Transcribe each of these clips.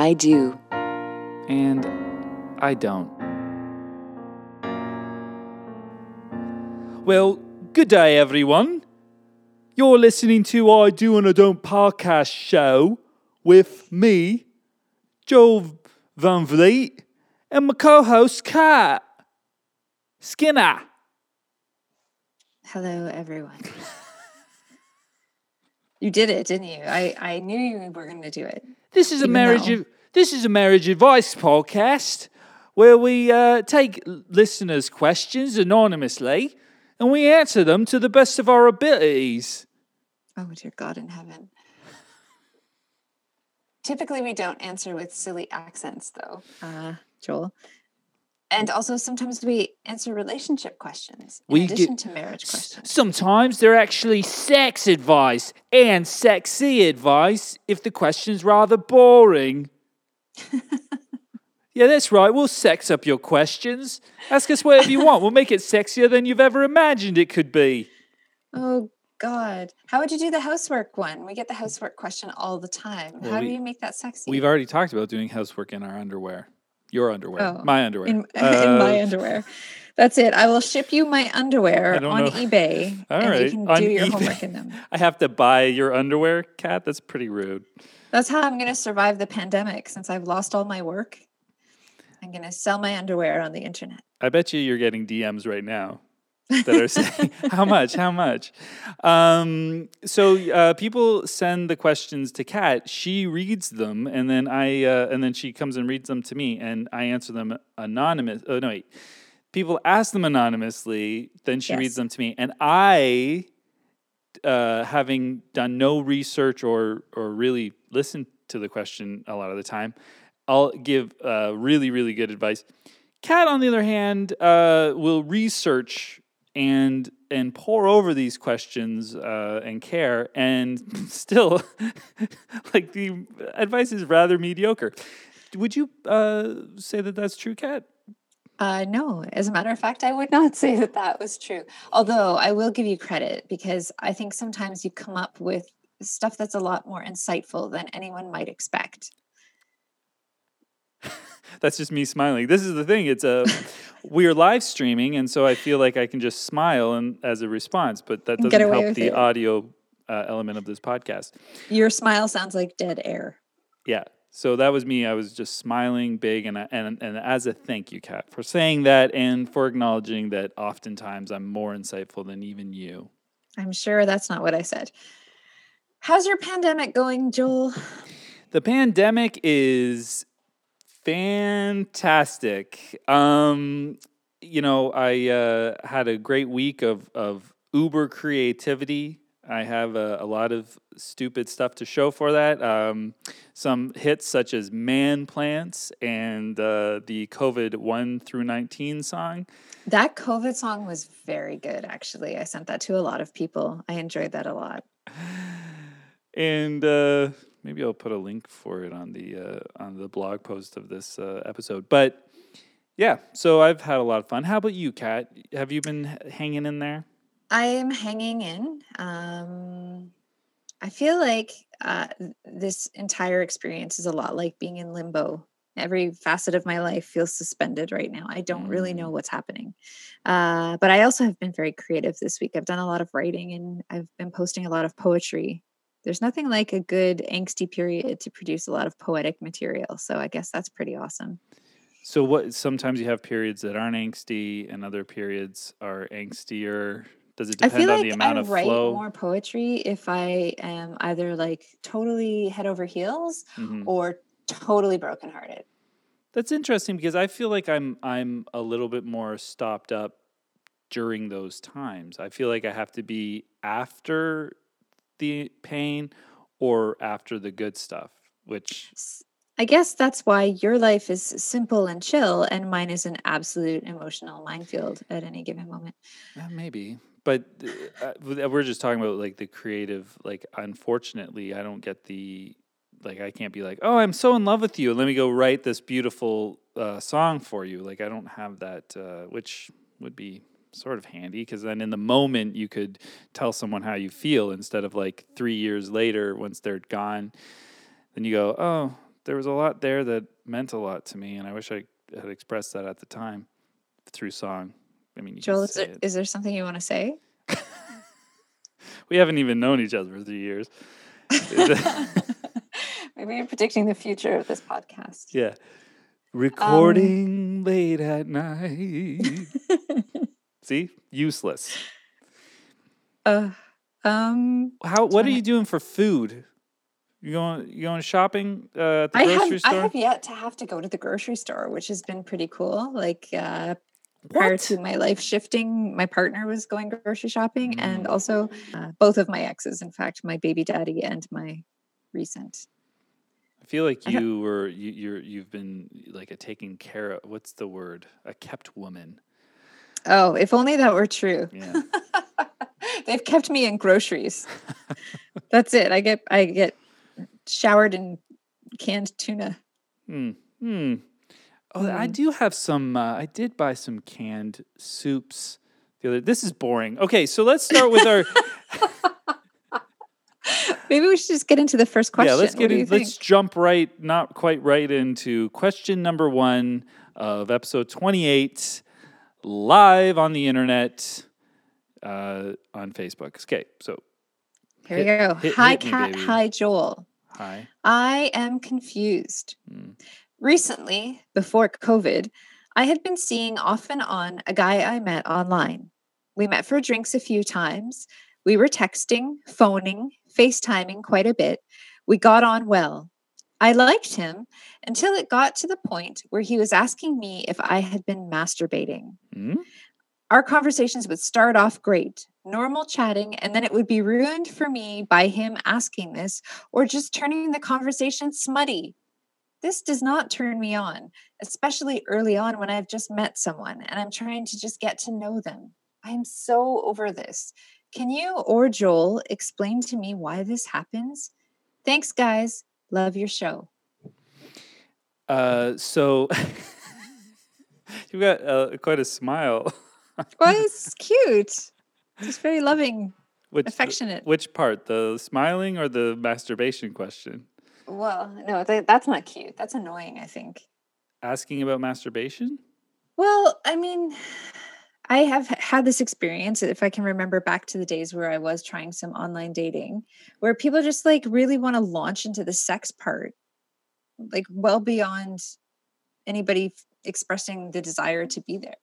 I do. And I don't. Well, good day, everyone. You're listening to I Do and I Don't podcast show with me, Joel Van Vliet, and my co host, Kat Skinner. Hello, everyone. you did it, didn't you? I, I knew you were going to do it. This is a marriage. though- Of, this is a marriage advice podcast where we uh, take listeners' questions anonymously and we answer them to the best of our abilities. Oh, dear God in heaven. Typically, we don't answer with silly accents, though, uh, Joel. And also, sometimes we answer relationship questions in We addition get- to marriage questions. Sometimes they're actually sex advice and sexy advice if the question's rather boring. yeah, that's right. We'll sex up your questions. Ask us whatever you want. We'll make it sexier than you've ever imagined it could be. Oh, God. How would you do the housework one? We get the housework question all the time. Well, How we- do you make that sexy? We've already talked about doing housework in our underwear. Your underwear. Oh, my underwear. in, in Uh, my underwear. That's it. I will ship you my underwear on know. eBay, All and right, you can on do your eBay. homework in them. I have to buy your underwear, Kat. That's pretty rude. That's how I'm going to survive the pandemic. Since I've lost all my work, I'm going to sell my underwear on the internet. I bet you you're getting DMs right now that are saying, "How much? How much?" Um, so uh, people send the questions to Kat. She reads them, and then I uh, and then she comes and reads them to me, and I answer them anonymous. Oh no, wait. People ask them anonymously, then she reads them to me, and I, uh, having done no research or or really listened to the question a lot of the time, I'll give uh, really really good advice. Kat, on the other hand, uh, will research and and pore over these questions uh, and care, and still, like the advice is rather mediocre. Would you uh, say that that's true, Kat? Uh, no, as a matter of fact, I would not say that that was true. Although I will give you credit because I think sometimes you come up with stuff that's a lot more insightful than anyone might expect. That's just me smiling. This is the thing. It's a we're live streaming, and so I feel like I can just smile and as a response, but that doesn't help the it. audio uh, element of this podcast. Your smile sounds like dead air. Yeah. So that was me. I was just smiling big, and I- and and as a thank you, Kat, for saying that and for acknowledging that oftentimes I'm more insightful than even you. I'm sure that's not what I said. How's your pandemic going, Joel? The pandemic is fantastic. Um, you know, I uh, had a great week of of uber creativity. I have a, a lot of stupid stuff to show for that. Um, some hits such as "Man Plants" and uh, the COVID one through nineteen song. That COVID song was very good, actually. I sent that to a lot of people. I enjoyed that a lot. and uh, maybe I'll put a link for it on the uh, on the blog post of this uh, episode. But yeah, so I've had a lot of fun. How about you, Kat? Have you been hanging in there? I am hanging in. Um, I feel like uh, this entire experience is a lot like being in limbo. Every facet of my life feels suspended right now. I don't really know what's happening. Uh, but I also have been very creative this week. I've done a lot of writing and I've been posting a lot of poetry. There's nothing like a good angsty period to produce a lot of poetic material. So I guess that's pretty awesome. So what? Sometimes you have periods that aren't angsty, and other periods are angstier. Does it I depend feel on like the amount I of write flow? more poetry if I am either like totally head over heels Mhm. or totally brokenhearted. That's interesting because I feel like I'm I'm a little bit more stopped up during those times. I feel like I have to be after the pain or after the good stuff, which I guess that's why your life is simple and chill, and mine is an absolute emotional minefield at any given moment. uh, maybe. But uh, uh, we're just talking about like the creative. Like, unfortunately, I don't get the like. I can't be like, oh, I'm so in love with you. Let me go write this beautiful uh, song for you. Like, I don't have that, uh, which would be sort of handy because then in the moment you could tell someone how you feel instead of like three years later once they're gone. Then you go, oh, there was a lot there that meant a lot to me, and I wish I had expressed that at the time through song. I mean, you Joel, is there, it. is there something you want to say? we haven't even known each other for three years. Maybe you're predicting the future of this podcast. yeah, Um, recording late at night. See, useless. Uh, um, How? What are you doing for food? You going? You going shopping uh, at the I grocery have store? I have yet to have to go to the grocery store, which has been pretty cool. Like uh, prior What? to my life shifting, my partner was going grocery shopping, and Mm. also uh, both of my exes. In fact, my baby daddy and my recent. I feel like you were you, you're you've been like a taking care of. What's the word? A kept woman. Oh, if only that were true. Yeah. They've kept me in groceries. That's it. I get I get showered in canned tuna. Hmm. Hmm. Oh, I Mm. do have some. Uh, I did buy some canned soups. The other. This is boring. Okay, so let's start with our. Maybe we should just get into the first question. yeah, let's get in. Let's jump right, not quite right into question number one of episode twenty-eight, live on the internet, uh, on Facebook. Okay, so Here we hit- go. hit- hi, hit me, Kat. baby. Hi, Joel. hi. I am confused. Mm. Recently, before COVID, I had been seeing off and on a guy I met online. We met for drinks a few times. We were texting, phoning, FaceTiming quite a bit. We got on well. I liked him until it got to the point where he was asking me if I had been masturbating. Hmm? Our conversations would start off great, normal chatting, and then it would be ruined for me by him asking this or just turning the conversation smutty. This does not turn me on, especially early on when I've just met someone and I'm trying to just get to know them. I am so over this. Can you or Joel explain to me why this happens? Thanks, guys. Love your show. Uh, so you've got uh, quite a smile. Well, it's cute. It's very loving, Which affectionate. Which part? The smiling or the masturbation question? Well, no, th- that's not cute. That's annoying, I think. Asking about masturbation? Well, I mean, I have had this experience, if I can remember back to the days where I was trying some online dating, where people just like really want to launch into the sex part, like well beyond anybody expressing the desire to be there.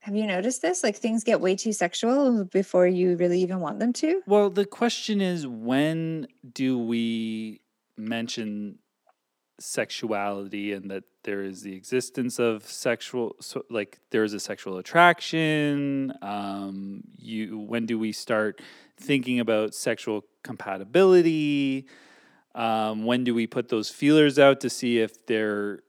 Have you noticed this? Like things get way too sexual before you really even want them to? Well, the question is when do we mention sexuality and that there is the existence of sexual so like there is a sexual attraction um you when do we start thinking about sexual compatibility? Um when do we put those feelers out to see if there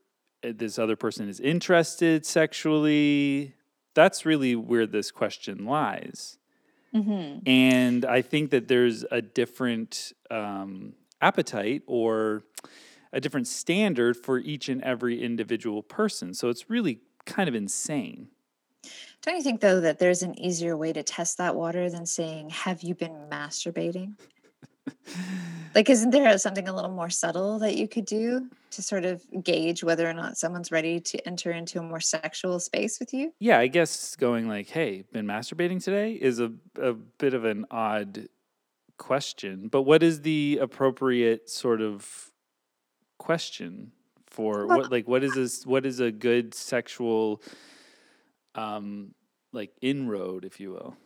this other person is interested sexually? That's really where this question lies. Mm-hmm. and I think that there's a different um, appetite or a different standard for each and every individual person. So it's really kind of insane. Don't you think though that there's an easier way to test that water than saying, "Have you been masturbating"? like, isn't there something a little more subtle that you could do to sort of gauge whether or not someone's ready to enter into a more sexual space with you? Yeah, I guess going like, "Hey, been masturbating today?" is a a bit of an odd question. But what is the appropriate sort of question for Well- what like what is this what is a good sexual um like inroad if you will?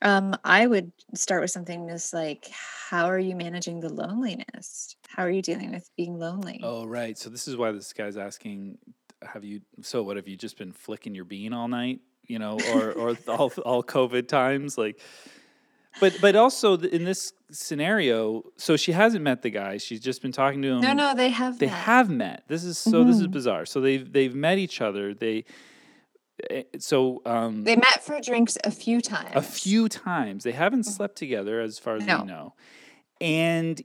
Um, I would start with something just like, "How are you managing the loneliness? How are you dealing with being lonely?" Oh, right. So this is why this guy's asking, have you, so what, have you just been flicking your bean all night, you know, or, or all, all COVID times? Like, but, but also in this scenario, so she hasn't met the guy. She's just been talking to him. no, no, they have. They met. have met. This is, so this is Mhm. bizarre. So they've, they've met each other. They, eh, so, um, They met for drinks a few times. a few times. They haven't Mhm. slept together as far as No. we know. And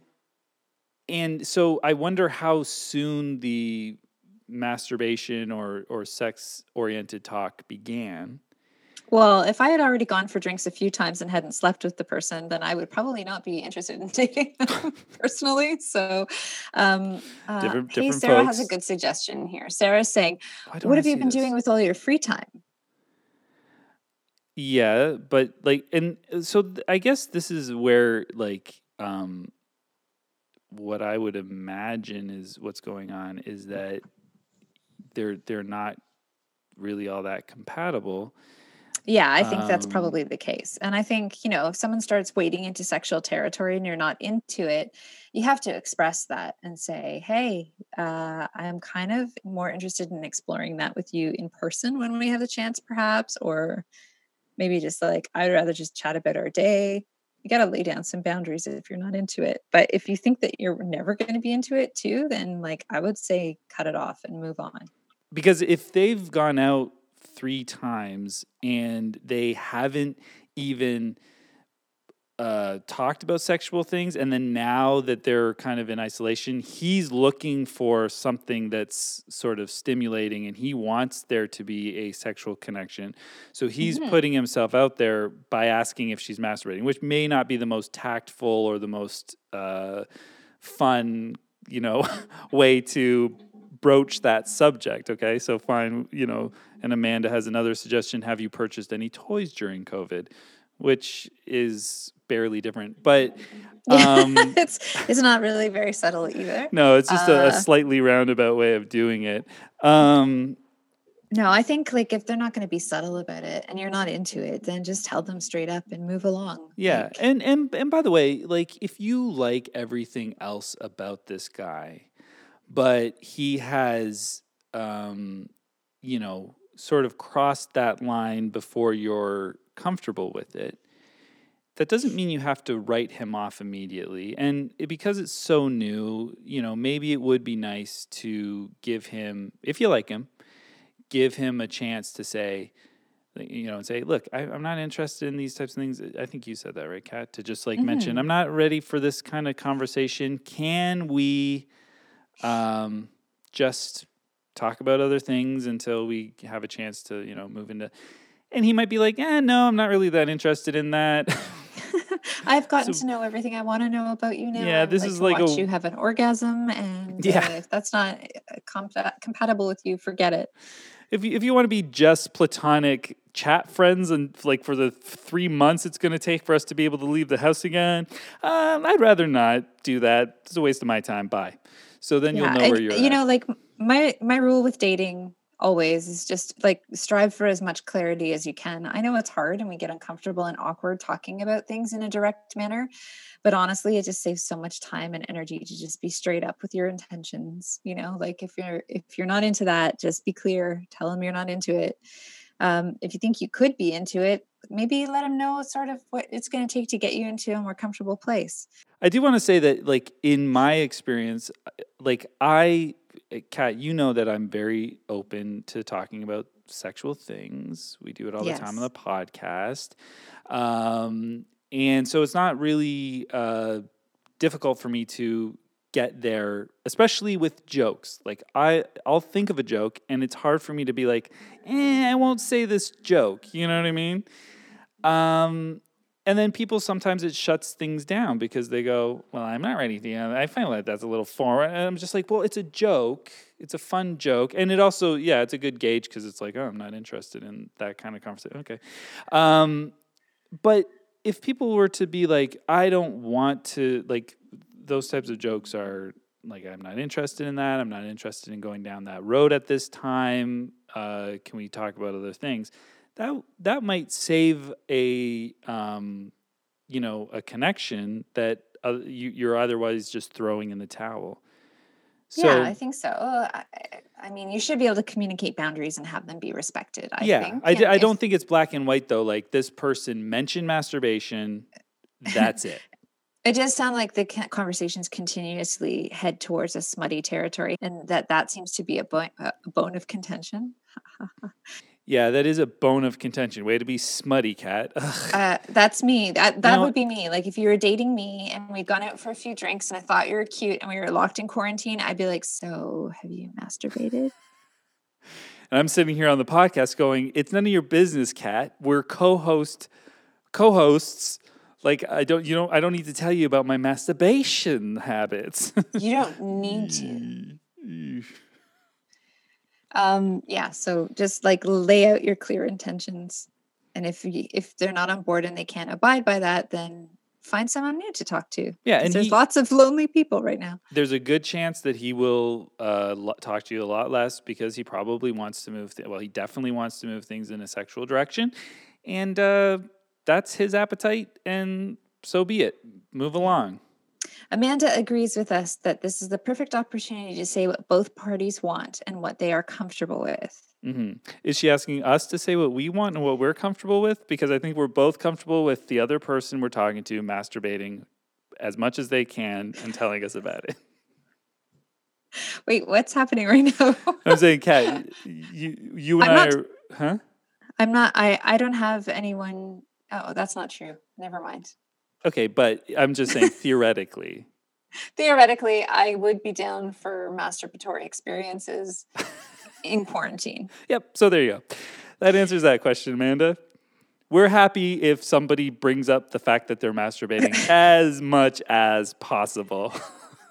and so I wonder how soon the masturbation or or sex oriented talk began. Well, if I had already gone for drinks a few times and hadn't slept with the person, then I would probably not be interested in dating them personally. So, um, uh, Different- hey, different Sarah has a good suggestion here. Sarah's saying, "What I have you been this? doing with all your free time?" Yeah, but like, and uh, so I guess this is where like, um, what I would imagine is what's going on is that they're they're not really all that compatible. Yeah, I think that's Um, probably the case. And I think, you know, if someone starts wading into sexual territory and you're not into it, you have to express that and say, hey, uh, I'm kind of more interested in exploring that with you in person when we have the chance, perhaps. Or maybe just like, I'd rather just chat about our day. You got to lay down some boundaries if you're not into it. But if you think that you're never going to be into it too, then like I would say cut it off and move on. because if they've gone out three times and they haven't even uh, talked about sexual things, and then now that they're kind of in isolation, he's looking for something that's sort of stimulating, and he wants there to be a sexual connection. So he's Mhm. putting himself out there by asking if she's masturbating, which may not be the most tactful or the most uh, fun, you know, way to broach that subject. Okay, so fine, you know, and Amanda has another suggestion: Have you purchased any toys during COVID? Which is barely different, but um, it's it's not really very subtle either. no, it's just a, a Uh, slightly roundabout way of doing it. Um, No, I think like if they're not going to be subtle about it and you're not into it, then just tell them straight up and move along. Yeah, Like, and and and by the way, like if you like everything else about this guy, but he has um you know, sort of crossed that line before you're comfortable with it. That doesn't mean you have to write him off immediately. And it, because it's so new, you know, maybe it would be nice to give him, if you like him, give him a chance to say, you know, and say, look, I, I'm not interested in these types of things. I think you said that, right, Kat? To just like mention, Mhm. I'm not ready for this kind of conversation. Can we um, just talk about other things until we have a chance to, you know, move into. And he might be like, eh, no, I'm not really that interested in that. I've gotten So- to know everything I want to know about you now. Yeah, this is to like a- you have an orgasm, and Yeah. uh, if that's not uh, compa- compatible with you, forget it. if you, if you want to be just platonic chat friends and like for the three months it's going to take for us to be able to leave the house again, um, I'd rather not do that. It's a waste of my time. Bye. So then you'll know where you're at. you at. know, like my my rule with dating always is just like strive for as much clarity as you can. I know it's hard and we get uncomfortable and awkward talking about things in a direct manner, but honestly, it just saves so much time and energy to just be straight up with your intentions. You know, like if you're if you're not into that, just be clear. Tell them you're not into it. Um, if you think you could be into it, maybe let them know sort of what it's going to take to get you into a more comfortable place. I do want to say that, like in my experience, uh, like I, Kat, you know that I'm very open to talking about sexual things. We do it all the time on the podcast, um, and so it's not really uh, difficult for me to get there, especially with jokes. Like I, I'll think of a joke, and it's hard for me to be like, eh, I won't say this joke. You know what I mean? Um, and then people sometimes it shuts things down because they go, "Well, I'm not ready." To, I find like that's a little foreign, and I'm just like, "Well, it's a joke. It's a fun joke, and it also, yeah, it's a good gauge because it's like, oh, I'm not interested in that kind of conversation." Okay, um, but if people were to be like, "I don't want to," like those types of jokes are like, "I'm not interested in that. I'm not interested in going down that road at this time. Uh, can we talk about other things?" That that might save a um, you know a connection that uh, you, you're otherwise just throwing in the towel. So yeah, I think so. I, I- mean, you should be able to communicate boundaries and have them be respected. I yeah, think. I, d- And I if- don't think it's black and white though. Like this person mentioned masturbation, that's it. It does sound like the conversations continuously head towards a smutty territory, and that that seems to be a, bo- a bone of contention. Yeah, that is a bone of contention. Way to be smutty, Kat. Uh, that's me. That that know- would be me. Like if you were dating me and we'd gone out for a few drinks and I thought you were cute and we were locked in quarantine, I'd be like, "So, have you masturbated?" And I'm sitting here on the podcast going, "It's none of your business, Kat. We're co-host co-hosts. Like I don't you don't I don't need to tell you about my masturbation habits." You don't need to. Um, yeah, so just like lay out your clear intentions. And if you, if they're not on board and they can't abide by that, then find someone new to talk to. yeah and there's he- lots of lonely people right now. There's a good chance that he will uh, lo- talk to you a lot less because he probably wants to move. Th- well, he definitely wants to move things in a sexual direction, and uh, that's his appetite. And so be it. Move along. Amanda agrees with us that this is the perfect opportunity to say what both parties want and what they are comfortable with. hmm Is she asking us to say what we want and what we're comfortable with? Because I think we're both comfortable with the other person we're talking to masturbating as much as they can and telling us about it. Wait, what's happening right now? I'm saying, Kat, you, you and I'm I not- are, huh? I'm not I I don't have anyone Oh, that's not true. Never mind. Okay, but I'm just saying theoretically. Theoretically, I would be down for masturbatory experiences in quarantine. Yep. So there you go. That answers that question, Amanda. We're happy if somebody brings up the fact that they're masturbating as much as possible.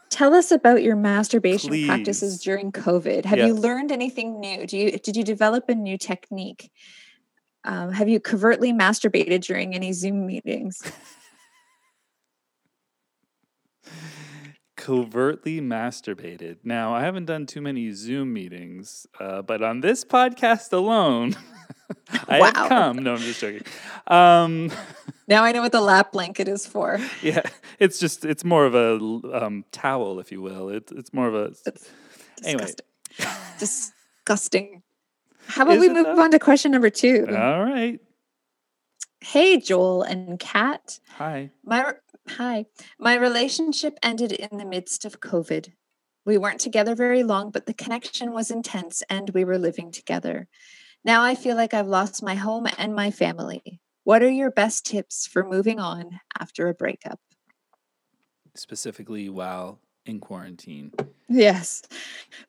Tell us about your masturbation practices during COVID. Have you learned anything new? Do you did you develop a new technique? Um, have you covertly masturbated during any Zoom meetings? Covertly masturbated. Now, I haven't done too many Zoom meetings, uh, but on this podcast alone, I Wow. have come. No, I'm just joking. Um, Now I know what the lap blanket is for. yeah, it's just it's more of a um, towel, if you will. It's it's more of a That's Anyway. disgusting. disgusting. How about Is we move on to question number two? all right. Hey, Joel and Kat. Hi. My hi. My relationship ended in the midst of COVID. We weren't together very long, but the connection was intense and we were living together. Now I feel like I've lost my home and my family. What are your best tips for moving on after a breakup? Specifically, while in quarantine. Yes.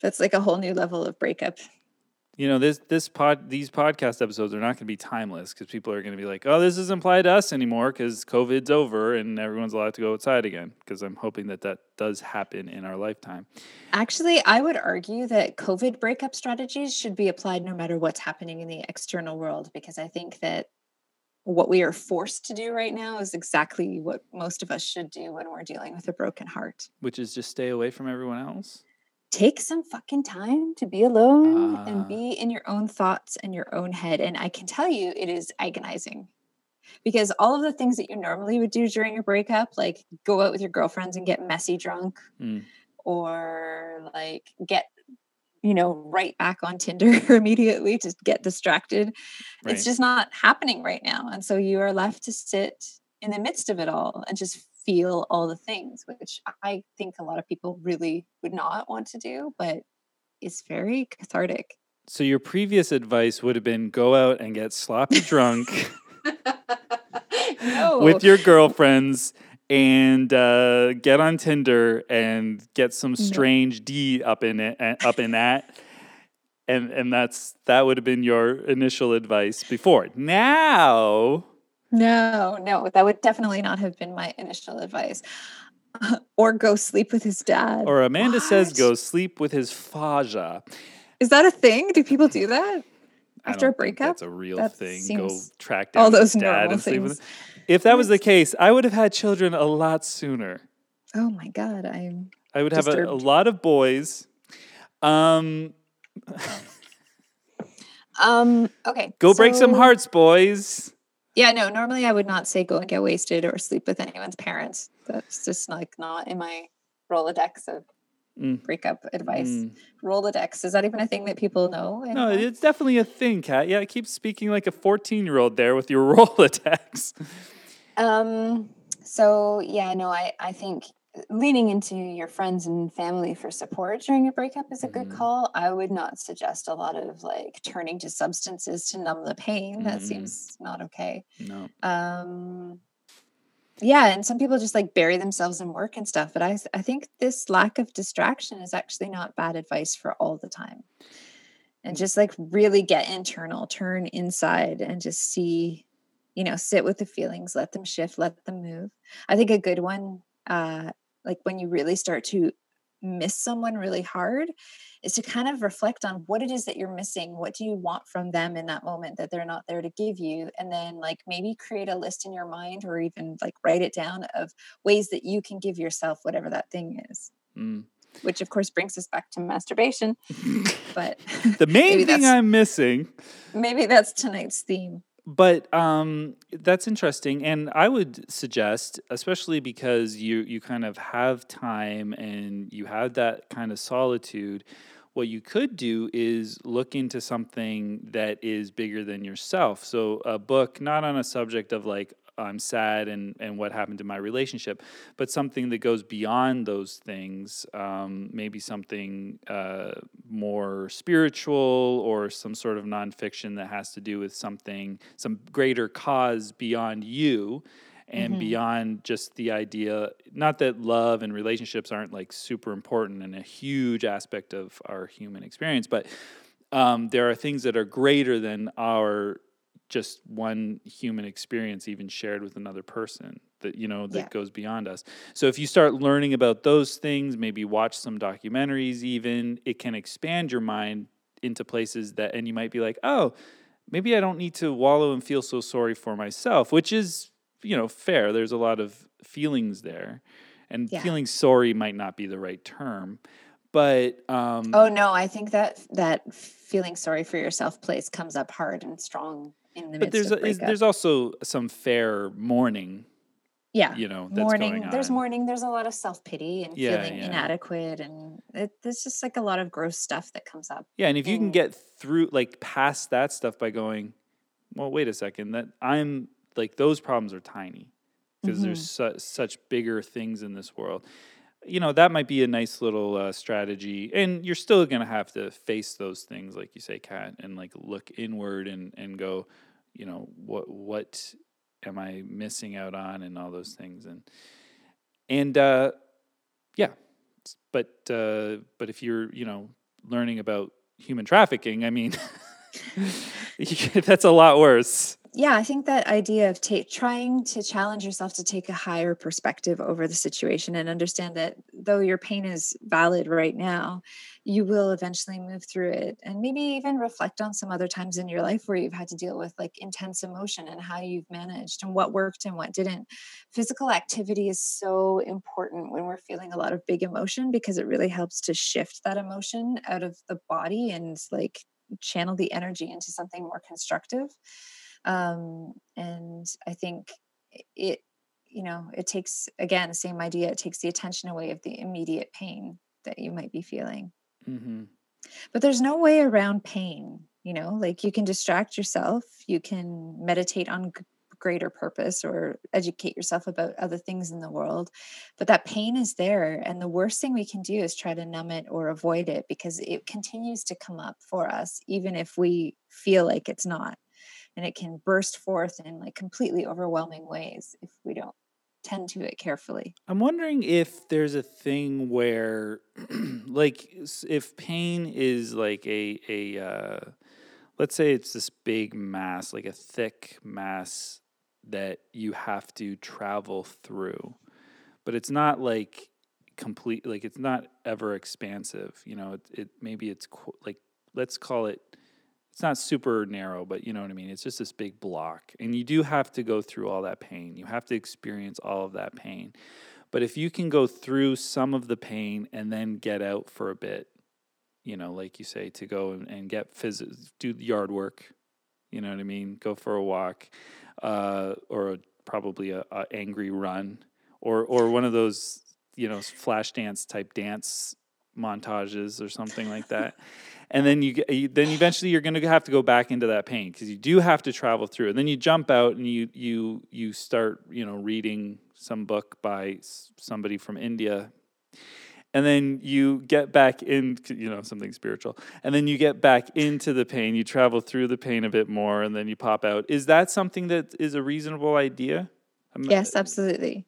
That's like a whole new level of breakup. You know, this this pod these podcast episodes are not going to be timeless because people are going to be like, "Oh, this doesn't apply to us anymore because COVID's over and everyone's allowed to go outside again." Because I'm hoping that that does happen in our lifetime. Actually, I would argue that COVID breakup strategies should be applied no matter what's happening in the external world, because I think that what we are forced to do right now is exactly what most of us should do when we're dealing with a broken heart. Which is just stay away from everyone else. Take some fucking time to be alone Ah. and be in your own thoughts and your own head. And I can tell you, it is agonizing because all of the things that you normally would do during a breakup, like go out with your girlfriends and get messy drunk, Mm. or like get you know right back on tinder immediately to get distracted Right. it's just not happening right now and so you are left to sit in the midst of it all and just feel all the things which i think a lot of people really would not want to do but it's very cathartic So your previous advice would have been go out and get sloppy drunk no with your girlfriends and uh, get on Tinder and get some strange D up in it, uh, up in that. And and that's that would have been your initial advice before. Now, no no that would definitely not have been my initial advice or go sleep with his dad or Amanda says, go sleep with his faja. is that a thing do people do that After a breakup? that's a real That thing. Go track down all his those dad and sleep with him. If that was the case, I would have had children a lot sooner. oh my god i'm I would have a, a lot of boys. Um, Um. Okay. go break some hearts, boys. Yeah. No. Normally, I would not say go and get wasted or sleep with anyone's parents. That's just like not in my Rolodex of Mm. breakup advice. Mm. Rolodex is that even a thing that people know? No, it's definitely a thing, Kat. Yeah, I keep speaking like a 14 year old there with your Rolodex. Um. So yeah. No. I. I think leaning into your friends and family for support during a breakup is a good Mhm. call. I would not suggest a lot of like turning to substances to numb the pain. That Mhm. seems not okay. No. um yeah and some people just like bury themselves in work and stuff but I, I think this lack of distraction is actually not bad advice for all the time and just like really get internal, turn inside and just see, you know, sit with the feelings, let them shift, let them move. I think a good one, uh, like when you really start to miss someone really hard is to kind of reflect on what it is that you're missing what do you want from them in that moment that they're not there to give you and then like maybe create a list in your mind or even like write it down of ways that you can give yourself whatever that thing is mm. which of course brings us back to masturbation but the main thing i'm missing maybe that's tonight's theme but um, that's interesting, and I would suggest, especially because you you kind of have time and you have that kind of solitude. What you could do is look into something that is bigger than yourself. So a book, not on a subject of like I'm sad and, and what happened to my relationship, but something that goes beyond those things, um, maybe something uh, more spiritual or some sort of nonfiction that has to do with something, some greater cause beyond you and mm-hmm. beyond just the idea not that love and relationships aren't like super important and a huge aspect of our human experience but um, there are things that are greater than our just one human experience even shared with another person that you know that yeah. goes beyond us so if you start learning about those things maybe watch some documentaries even it can expand your mind into places that and you might be like oh maybe i don't need to wallow and feel so sorry for myself which is you know fair there's a lot of feelings there and yeah. feeling sorry might not be the right term but um oh no i think that that feeling sorry for yourself place comes up hard and strong in the but there's a, is, there's also some fair mourning yeah you know mourning. there's mourning. There's a lot of self-pity and yeah, feeling yeah. inadequate and it, there's just like a lot of gross stuff that comes up yeah and if you can get through like past that stuff by going well wait a second that i'm like those problems are tiny because mm-hmm. there's su- such bigger things in this world you know that might be a nice little uh, strategy and you're still going to have to face those things like you say kat and like look inward and and go you know what what am i missing out on and all those things and and uh yeah but uh but if you're you know learning about human trafficking i mean that's a lot worse yeah, I think that idea of ta- trying to challenge yourself to take a higher perspective over the situation and understand that though your pain is valid right now, you will eventually move through it and maybe even reflect on some other times in your life where you've had to deal with like intense emotion and how you've managed and what worked and what didn't. Physical activity is so important when we're feeling a lot of big emotion because it really helps to shift that emotion out of the body and like channel the energy into something more constructive um, and i think it you know it takes again the same idea it takes the attention away of the immediate pain that you might be feeling mm-hmm. but there's no way around pain you know like you can distract yourself you can meditate on g- greater purpose or educate yourself about other things in the world but that pain is there and the worst thing we can do is try to numb it or avoid it because it continues to come up for us even if we feel like it's not and it can burst forth in like completely overwhelming ways if we don't tend to it carefully. I'm wondering if there's a thing where like if pain is like a a uh, let's say it's this big mass, like a thick mass that you have to travel through. But it's not like complete like it's not ever expansive, you know, it, it maybe it's like let's call it it's not super narrow, but you know what I mean? It's just this big block. And you do have to go through all that pain. You have to experience all of that pain. But if you can go through some of the pain and then get out for a bit, you know, like you say, to go and, and get phys- do yard work, you know what I mean? Go for a walk, uh, or a, probably a, a angry run, or or one of those, you know, flash dance type dance montages or something like that. and then you, you then eventually you're going to have to go back into that pain because you do have to travel through and then you jump out and you you you start you know reading some book by somebody from india and then you get back in you know something spiritual and then you get back into the pain you travel through the pain a bit more and then you pop out is that something that is a reasonable idea yes absolutely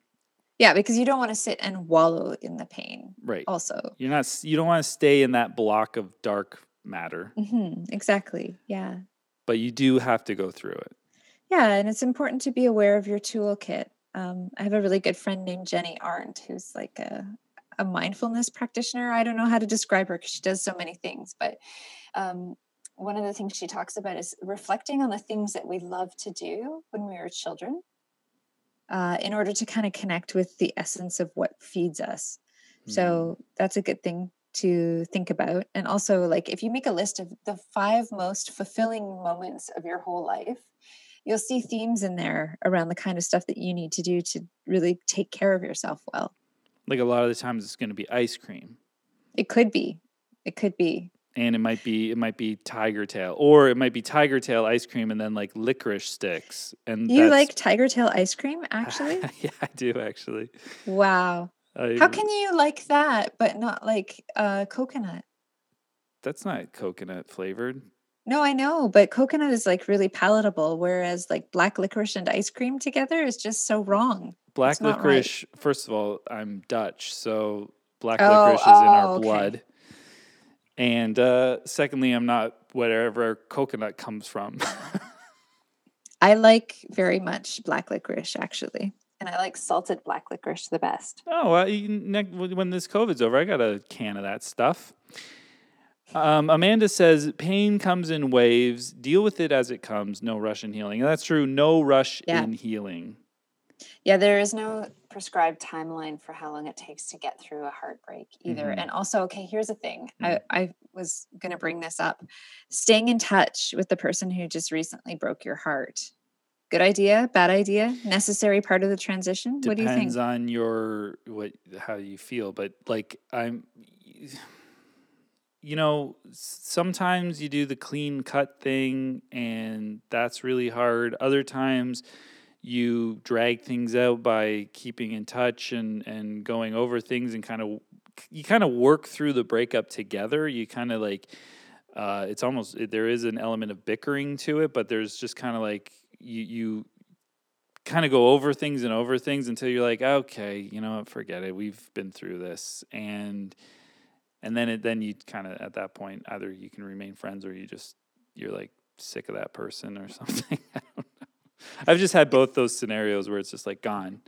yeah, because you don't want to sit and wallow in the pain. Right. Also, you're not. You don't want to stay in that block of dark matter. hmm exactly. Yeah. But you do have to go through it. Yeah, and it's important to be aware of your toolkit. Um, I have a really good friend named Jenny Arndt, who's like a, a mindfulness practitioner. I don't know how to describe her because she does so many things, but um, one of the things she talks about is reflecting on the things that we love to do when we were children uh, in order to kind of connect with the essence of what feeds us. Mm. So that's a good thing to think about. And also, like, if you make a list of the five most fulfilling moments of your whole life, you'll see themes in there around the kind of stuff that you need to do to really take care of yourself well. like a lot of the times it's going to be ice cream It could be. It could be. and it might be it might be tiger tail or it might be tiger tail ice cream and then like licorice sticks and You like tiger tail ice cream, actually? yeah i do actually wow. I, How can you like that, but not like uh, coconut? that's not coconut flavored No, I know, but coconut is like really palatable, whereas like black licorice and ice cream together is just so wrong. black not right. licorice first of all i'm dutch so black Oh, licorice is in our oh, okay. blood and uh secondly i'm not wherever coconut comes from I like very much black licorice, actually. And I like salted black licorice the best. Oh, well, you, ne- when this COVID's over, I got a can of that stuff. Um, Amanda says pain comes in waves. Deal with it as it comes. No rush in healing. And that's true. No rush Yeah. in healing. Yeah, there is no prescribed timeline for how long it takes to get through a heartbreak either. Mhm. And also, okay, here's the thing. Mm. I, I was going to bring this up. Staying in touch with the person who just recently broke your heart. Good idea, bad idea, necessary part of the transition. what do you think? Depends on your what how you feel, but like I'm, you know, sometimes you do the clean cut thing, and that's really hard. Other times, you drag things out by keeping in touch and and going over things and kind of you kind of work through the breakup together. You kind of like uh, it's almost there is an element of bickering to it, but there's just kind of like you you kind of go over things and over things until you're like, okay, you know what, forget it. We've been through this, and and then it then you kind of at that point either you can remain friends or you just you're like sick of that person or something. I don't know. I've just had both those scenarios where it's just like gone.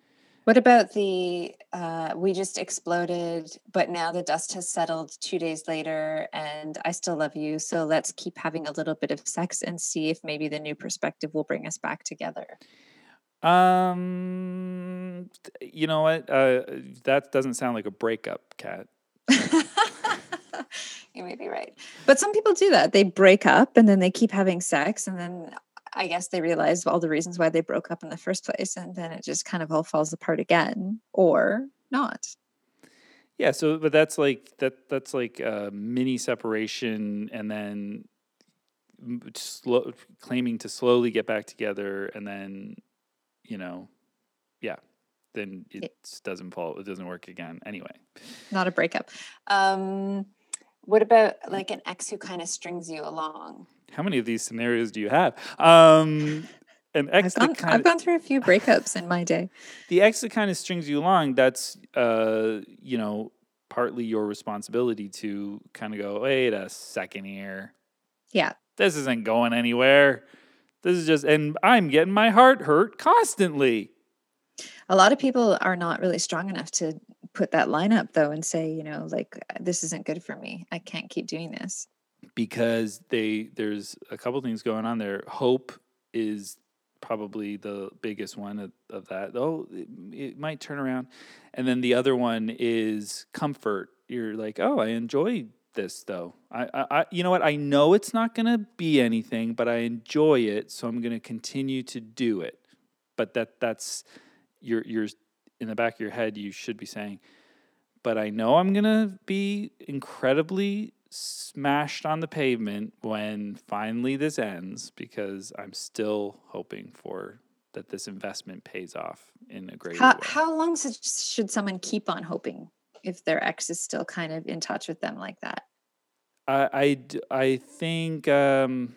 What about the uh, we just exploded, but now the dust has settled two days later and I still love you. So let's keep having a little bit of sex and see if maybe the new perspective will bring us back together. Um, you know what? Uh, that doesn't sound like a breakup, Kat. you may be right. But some people do that. They break up and then they keep having sex. And then I guess they realize all the reasons why they broke up in the first place. And then it just kind of all falls apart again or not. Yeah, so but that's like that that's like a mini separation and then slow, claiming to slowly get back together and then you know yeah then it s- doesn't fall it doesn't work again anyway Not a breakup. Um, what about like an ex who kind of strings you along? How many of these scenarios do you have um an I've gone, kind I've gone through a few breakups in my day. the ex that kind of strings you along that's uh you know partly your responsibility to kind of go wait a second here Yeah. this isn't going anywhere. This is just, and I'm getting my heart hurt constantly. A lot of people are not really strong enough to put that line up though and say, you know, like this isn't good for me. I can't keep doing this. Because they there's a couple things going on there. Hope is probably the biggest one of, of that. Oh, it, it might turn around, and then the other one is comfort. You're like, oh, I enjoy this though. I, I, I you know what? I know it's not gonna be anything, but I enjoy it, so I'm gonna continue to do it. But that that's you're you're in the back of your head. You should be saying, but I know I'm gonna be incredibly smashed on the pavement when finally this ends because I'm still hoping for that this investment pays off in a great How, way. how long should, should someone keep on hoping if their ex is still kind of in touch with them like that? I, I, I think um,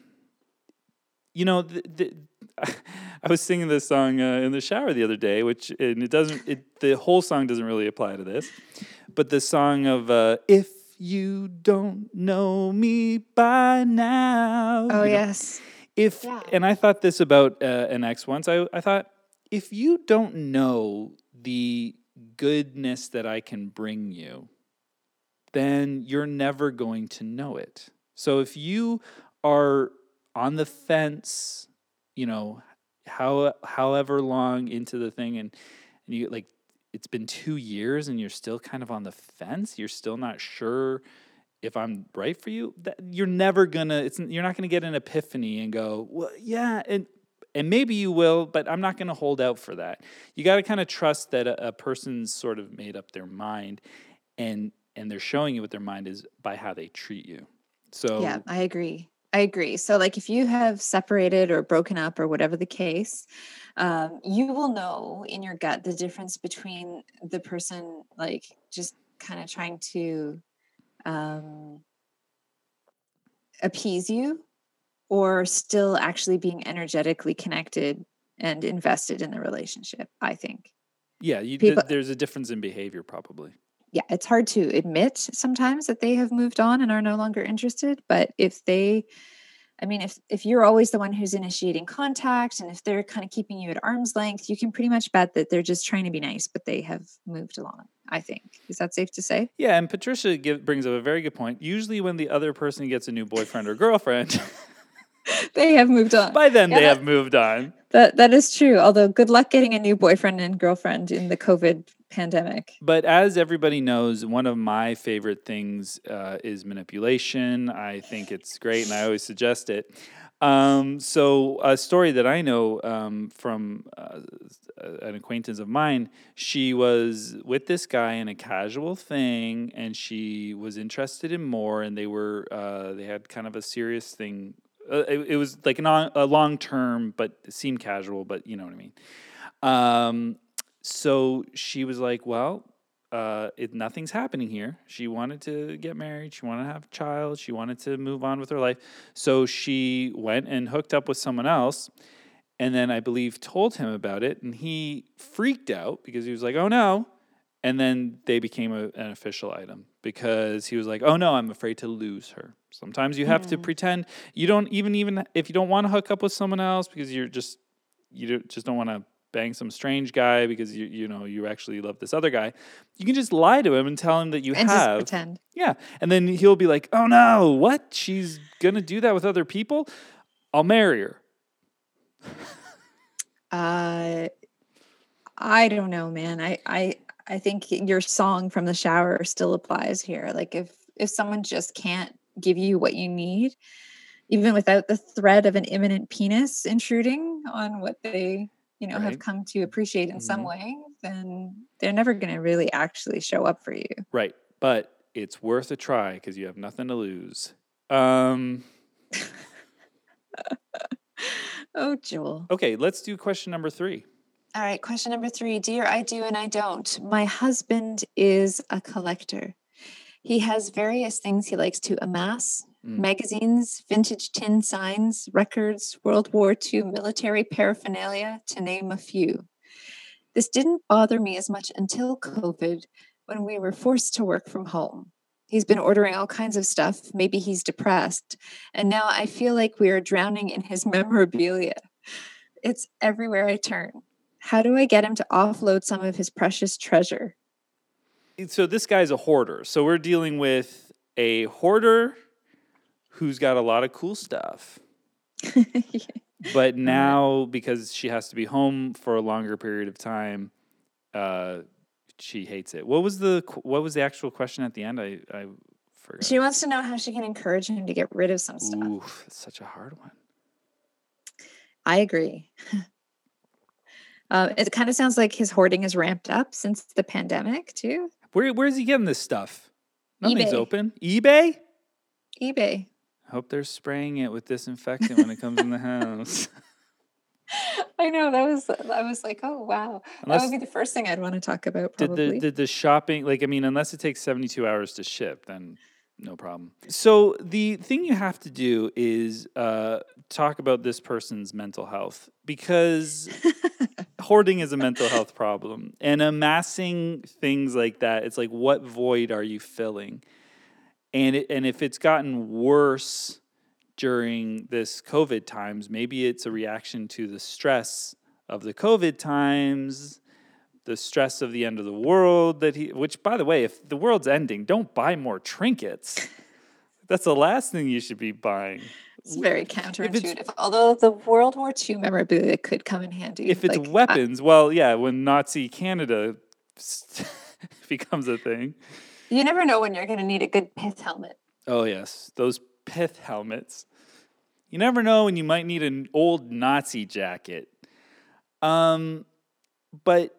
you know the, the, I was singing this song uh, in the shower the other day, which and it doesn't it the whole song doesn't really apply to this, but the song of uh, if you don't know me by now. Oh, you know? yes. If Yeah. and I thought this about uh, an ex once. I I thought if you don't know the goodness that I can bring you, then you're never going to know it. So if you are on the fence, you know, how however long into the thing and, and you like it's been 2 years and you're still kind of on the fence, you're still not sure if I'm right for you, that you're never gonna. It's you're not gonna get an epiphany and go, well, yeah, and and maybe you will, but I'm not gonna hold out for that. You got to kind of trust that a, a person's sort of made up their mind, and and they're showing you what their mind is by how they treat you. So Yeah, I agree. I agree. So, like, if you have separated or broken up or whatever the case, um, you will know in your gut the difference between the person, like, just kind of trying to um, appease you or still actually being energetically connected and invested in the relationship. I think. yeah, you, th- there's a difference in behavior probably. Yeah, it's hard to admit sometimes that they have moved on and are no longer interested. But if they, I mean, if if you're always the one who's initiating contact, and if they're kind of keeping you at arm's length, you can pretty much bet that they're just trying to be nice, but they have moved along. I think is that safe to say? Yeah, and Patricia give, brings up a very good point. Usually, when the other person gets a new boyfriend or girlfriend, They have moved on. by then Yeah, they that- have moved on. That that is true. Although, good luck getting a new boyfriend and girlfriend in the COVID pandemic. But as everybody knows, one of my favorite things uh, is manipulation. I think it's great, and I always suggest it. Um, so, a story that I know um, from uh, an acquaintance of mine, she was with this guy in a casual thing, and she was interested in more, and they were uh, they had kind of a serious thing. Uh, it, it was like an, on- a long term, but seemed casual, but you know what I mean. Um, so she was like, "Well, uh, it, nothing's happening here." She wanted to get married. She wanted to have a child. She wanted to move on with her life. So she went and hooked up with someone else, and then I believe told him about it, and he freaked out because he was like, "Oh no!" And then they became a, an official item because he was like, "Oh no, I'm afraid to lose her." Sometimes you have to pretend you don't even even if you don't want to hook up with someone else because you're just you don't, just don't want to bang some strange guy because you you know you actually love this other guy. You can just lie to him and tell him that you and just have. pretend. Yeah, and then he'll be like, "Oh no, what? She's gonna do that with other people? I'll marry her." Uh, I don't know, man. I I I think your song from the shower still applies here. Like if if someone just can't give you what you need, even without the threat of an imminent penis intruding on what they you know Right. have come to appreciate in some Mhm. way, then they're never going to really actually show up for you. Right, but it's worth a try because you have nothing to lose. Um, Oh, Joel. okay, let's do question number three. All right, question number three Dear I do and I don't. My husband is a collector. He has various things he likes to amass Mm. magazines, vintage tin signs, records, World War II military paraphernalia, to name a few. This didn't bother me as much until COVID when we were forced to work from home. He's been ordering all kinds of stuff. Maybe he's depressed. And now I feel like we are drowning in his memorabilia. It's everywhere I turn. How do I get him to offload some of his precious treasure? So this guy's a hoarder. So we're dealing with a hoarder who's got a lot of cool stuff. But now, because she has to be home for a longer period of time, uh, she hates it. What was the what was the actual question at the end? I I forgot. she wants to know how she can encourage him to get rid of some stuff. Ooh, that's such a hard one. I agree. Uh, it kind of sounds like his hoarding has ramped up since the pandemic, too. Where where's he getting this stuff? Nothing's eBay. open. eBay. eBay. Hope they're spraying it with disinfectant when it comes in the house. I know that was. I was like, oh wow, that would be the first thing I'd want to talk about. did the did the shopping like I mean unless it takes 72 hours to ship then no problem. So the thing you have to do is uh, talk about this person's mental health because hoarding is a mental health problem and amassing things like that it's like what void are you filling and it, and if it's gotten worse during this COVID times, maybe it's a reaction to the stress of the COVID times, the stress of the end of the world that he. Which, by the way, if the world's ending, don't buy more trinkets. That's the last thing you should be buying. It's very counterintuitive. Although the World War II memorabilia could come in handy. If it's like, uh, weapons, I, well, yeah, when Nazi Canada becomes a thing. You never know when you're going to need a good pith helmet. Oh, yes. Those pith helmets. You never know when you might need an old Nazi jacket. Um, but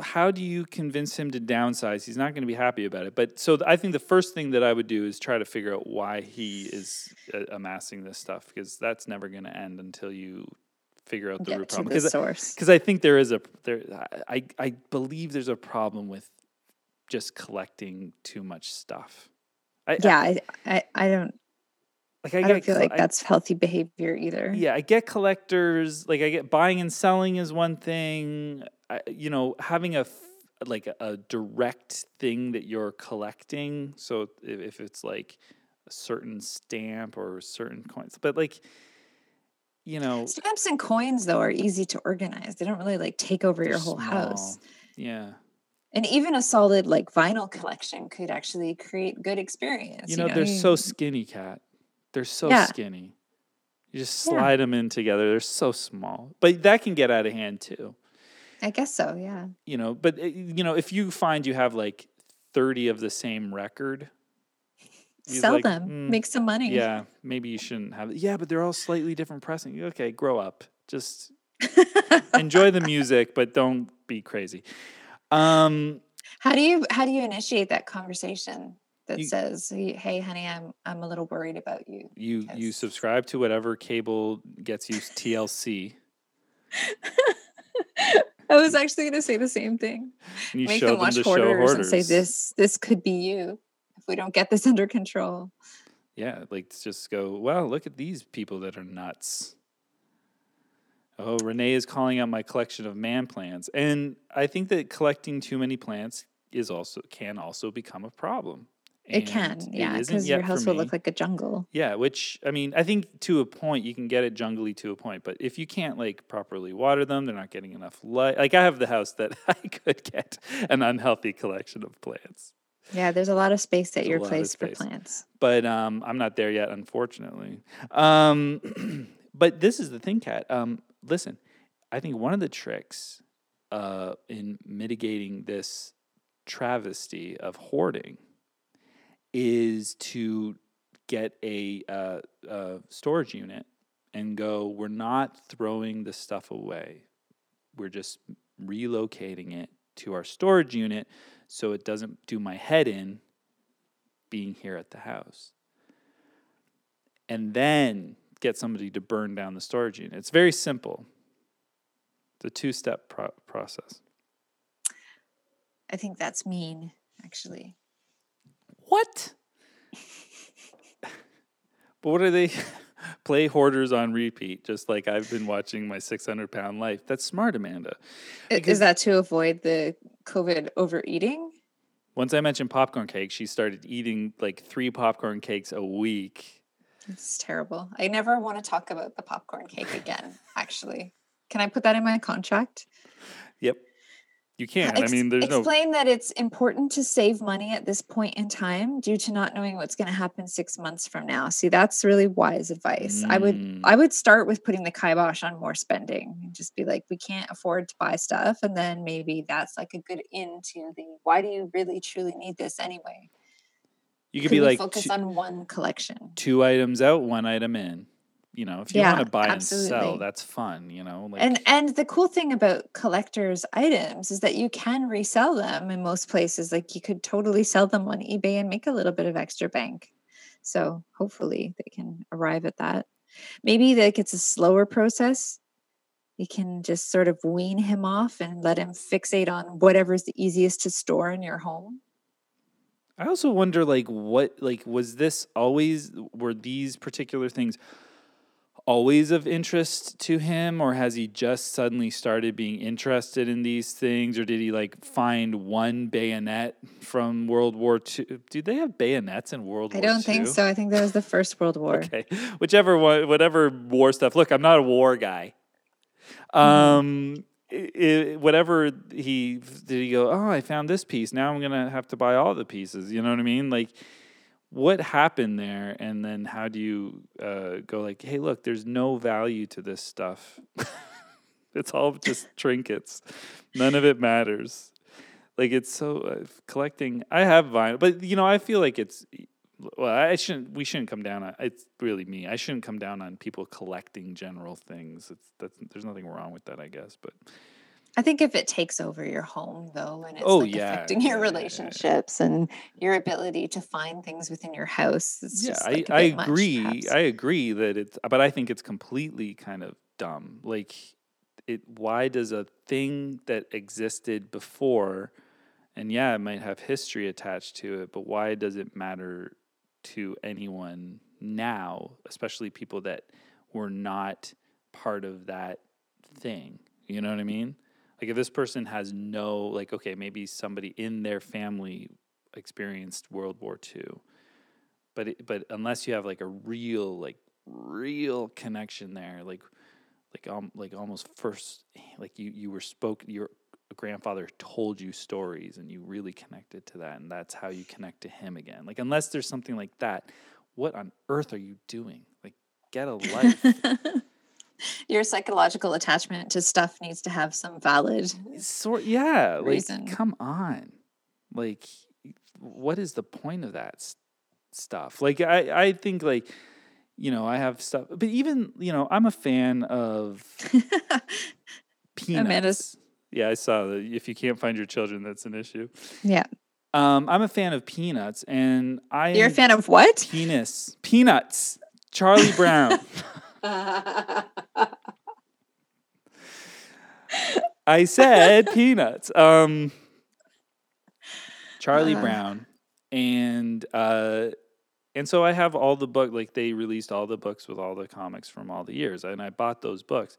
how do you convince him to downsize? He's not going to be happy about it. But so I think the first thing that I would do is try to figure out why he is uh, amassing this stuff because that's never going to end until you figure out the Get root to problem. the source. Because I think there is a there. I I believe there's a problem with just collecting too much stuff. I, yeah, I, I I don't like I, I don't feel like that's healthy behavior either. Yeah, I get collectors. Like I get buying and selling is one thing. I, you know, having a like a, a, direct thing that you're collecting. So if, if it's like a certain stamp or certain coins, but like you know, stamps and coins though are easy to organize. They don't really like take over your whole small. house. Yeah. And even a solid like vinyl collection could actually create good experience. You know, you know? they're so skinny, Kat. They're so yeah. skinny. You just slide yeah. them in together. They're so small. But that can get out of hand too. I guess so, yeah. You know, but eh, you know, if you find you have like 30 of the same record, sell like, them, mm, make some money. Yeah, maybe you shouldn't have it. Yeah, but they're all slightly different pressing. Okay, grow up. Just enjoy the music, but don't be crazy. Um, how do you how do you initiate that conversation? that you, says, "Hey, honey, I'm I'm a little worried about you." You you subscribe to whatever cable gets you TLC. I was actually going to say the same thing. Make them watch them hoarders, hoarders, and say, "This this could be you if we don't get this under control." Yeah, like just go. Well, look at these people that are nuts. Oh, Renee is calling out my collection of man plants, and I think that collecting too many plants is also can also become a problem. It can, yeah, because your house will look like a jungle. Yeah, which I mean, I think to a point you can get it jungly to a point, but if you can't like properly water them, they're not getting enough light. Like I have the house that I could get an unhealthy collection of plants. Yeah, there's a lot of space at your place for plants. But um, I'm not there yet, unfortunately. Um, but this is the thing, Kat. Um, listen, I think one of the tricks uh, in mitigating this travesty of hoarding is to get a, uh, a storage unit and go, we're not throwing the stuff away. We're just relocating it to our storage unit so it doesn't do my head in being here at the house. And then get somebody to burn down the storage unit. It's very simple. It's a two step pro- process. I think that's mean, actually. What? but what are they? Play hoarders on repeat, just like I've been watching my 600 pound life. That's smart, Amanda. Because Is that to avoid the COVID overeating? Once I mentioned popcorn cake, she started eating like three popcorn cakes a week. It's terrible. I never want to talk about the popcorn cake again, actually. Can I put that in my contract? Yep. You can. Ex- I mean, there's explain no... that it's important to save money at this point in time due to not knowing what's going to happen six months from now. See, that's really wise advice. Mm. I would I would start with putting the kibosh on more spending and just be like, we can't afford to buy stuff, and then maybe that's like a good into the why do you really truly need this anyway? You could, could be like focus two, on one collection, two items out, one item in. You know if you yeah, want to buy absolutely. and sell that's fun you know like, and and the cool thing about collectors items is that you can resell them in most places like you could totally sell them on ebay and make a little bit of extra bank. So hopefully they can arrive at that. Maybe like it's a slower process. You can just sort of wean him off and let him fixate on whatever's the easiest to store in your home i also wonder like what like was this always were these particular things always of interest to him or has he just suddenly started being interested in these things or did he like find one bayonet from World War II? Do they have bayonets in World I War II? I don't think so. I think that was the First World War. Okay. Whichever one whatever war stuff. Look, I'm not a war guy. Um i whatever he did he go, "Oh, I found this piece. Now I'm to have to buy all the pieces." You know what I mean? Like what happened there and then how do you uh, go like hey look there's no value to this stuff it's all just trinkets none of it matters like it's so uh, collecting i have vinyl but you know i feel like it's well i shouldn't we shouldn't come down on it's really me i shouldn't come down on people collecting general things it's that's there's nothing wrong with that i guess but I think if it takes over your home though, and it's Oh, like yeah, affecting your yeah, yeah, yeah. relationships and your ability to find things within your house, it's yeah, just I, like I much, agree. perhaps. I agree that it's, but I think it's completely kind of dumb. Like, it. Why does a thing that existed before, and yeah, it might have history attached to it, but why does it matter to anyone now, especially people that were not part of that thing? You know what I mean? Like, if this person has no, like, okay, maybe somebody in their family experienced World War II but it, but unless you have like a real like real connection there like like um like almost first like you you were spoke your grandfather told you stories and you really connected to that and that's how you connect to him again. Like unless there's something like that what on earth are you doing? Like get a life. Your psychological attachment to stuff needs to have some valid. sort yeah like come on. Like what is the point of that s- stuff? Like i i think like you know i have stuff but even you know i'm a fan of peanuts yeah i saw that if you can't find your children that's an issue yeah. um i'm a fan of peanuts and i You're a fan of what? penis peanuts charlie brown I said peanuts. Um, Charlie Uh. Brown, and uh, and so I have all the book. Like they released all the books with all the comics from all the years, and I bought those books.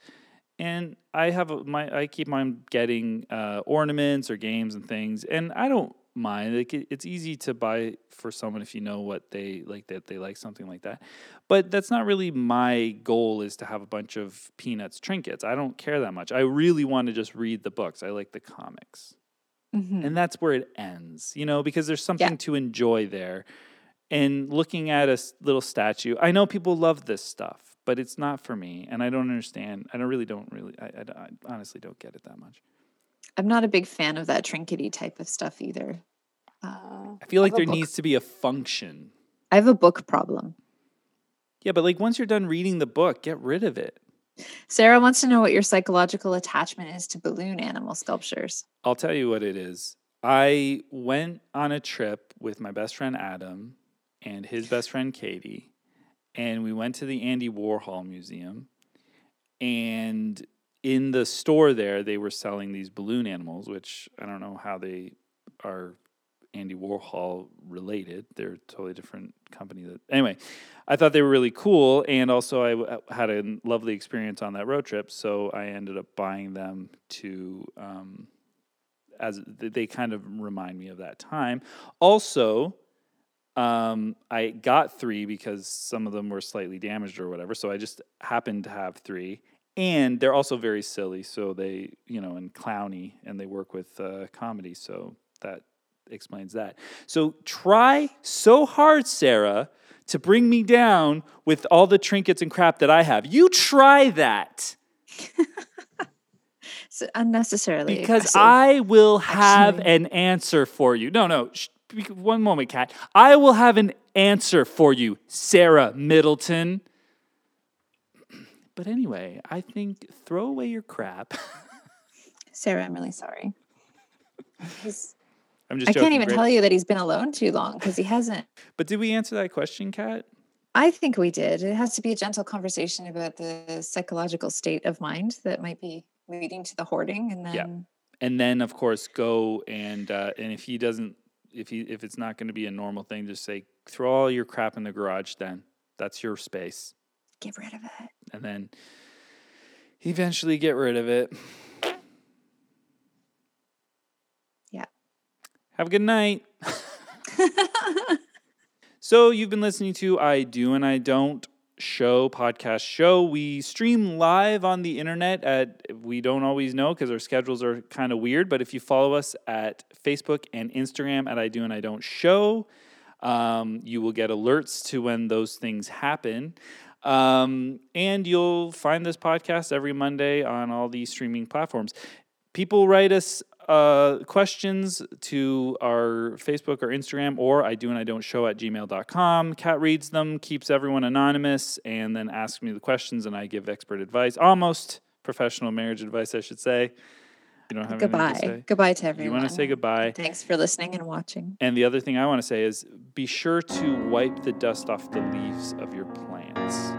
And I have a, my I keep on getting uh, ornaments or games and things, and I don't mind. Like it, it's easy to buy for someone if you know what they like that they like something like that. But that's not really my goal. Is to have a bunch of peanuts trinkets. I don't care that much. I really want to just read the books. I like the comics Mhm. and that's where it ends you know because there's something to enjoy there and looking at a little statue i know people love this stuff but it's not for me and i don't understand i don't really don't really i, I- I honestly don't get it that much I'm not a big fan of that trinkety type of stuff either. Uh, i feel like have there book. needs to be a function I have a book problem. yeah but like once you're done reading the book get rid of it Sarah wants to know what your psychological attachment is to balloon animal sculptures. I'll tell you what it is. I went on a trip with my best friend Adam and his best friend Katie, and we went to the Andy Warhol Museum. And in the store there, they were selling these balloon animals, which I don't know how they are Andy Warhol related. They're a totally different company. That anyway, I thought they were really cool, and also I w- had a lovely experience on that road trip. So I ended up buying them to, um, as th- they kind of remind me of that time. Also, um, I got three because some of them were slightly damaged or whatever. So I just happened to have three. And they're also very silly. So they, you know, and clowny, and they work with uh, comedy. So that explains that. So try so hard, Sarah, to bring me down with all the trinkets and crap that I have. You try that It's unnecessarily because aggressive. I will have Actually- an answer for you. No, no. Sh- one moment, Kat. I will have an answer for you, Sarah Middleton. But anyway, I think throw away your crap. Sarah, I'm really sorry. He's, I'm just I joking. can't even Grace. tell you that he's been alone too long because he hasn't. But did we answer that question, Kat? I think we did. It has to be a gentle conversation about the psychological state of mind that might be leading to the hoarding, and then Yeah. And then, of course, go and uh, and if he doesn't, if he if it's not going to be a normal thing, just say throw all your crap in the garage. Then that's your space. get rid of it. and then eventually get rid of it. Yeah. Have a good night. so, you've been listening to I Do and I Don't show, podcast show. We stream live on the internet at, we don't always know because our schedules are kind of weird, but if you follow us at Facebook and Instagram at I Do and I Don't show, um, you will get alerts to when those things happen. Um, and you'll find this podcast every Monday on all these streaming platforms. People write us uh, questions to our Facebook or Instagram, or I do and I don't show at gmail.com. Kat reads them, keeps everyone anonymous, and then asks me the questions, and I give expert advice, almost professional marriage advice, I should say. You don't have to goodbye. say? Goodbye to everyone. You want to say goodbye? Thanks for listening and watching. And the other thing I want to say is be sure to wipe the dust off the leaves of your plants.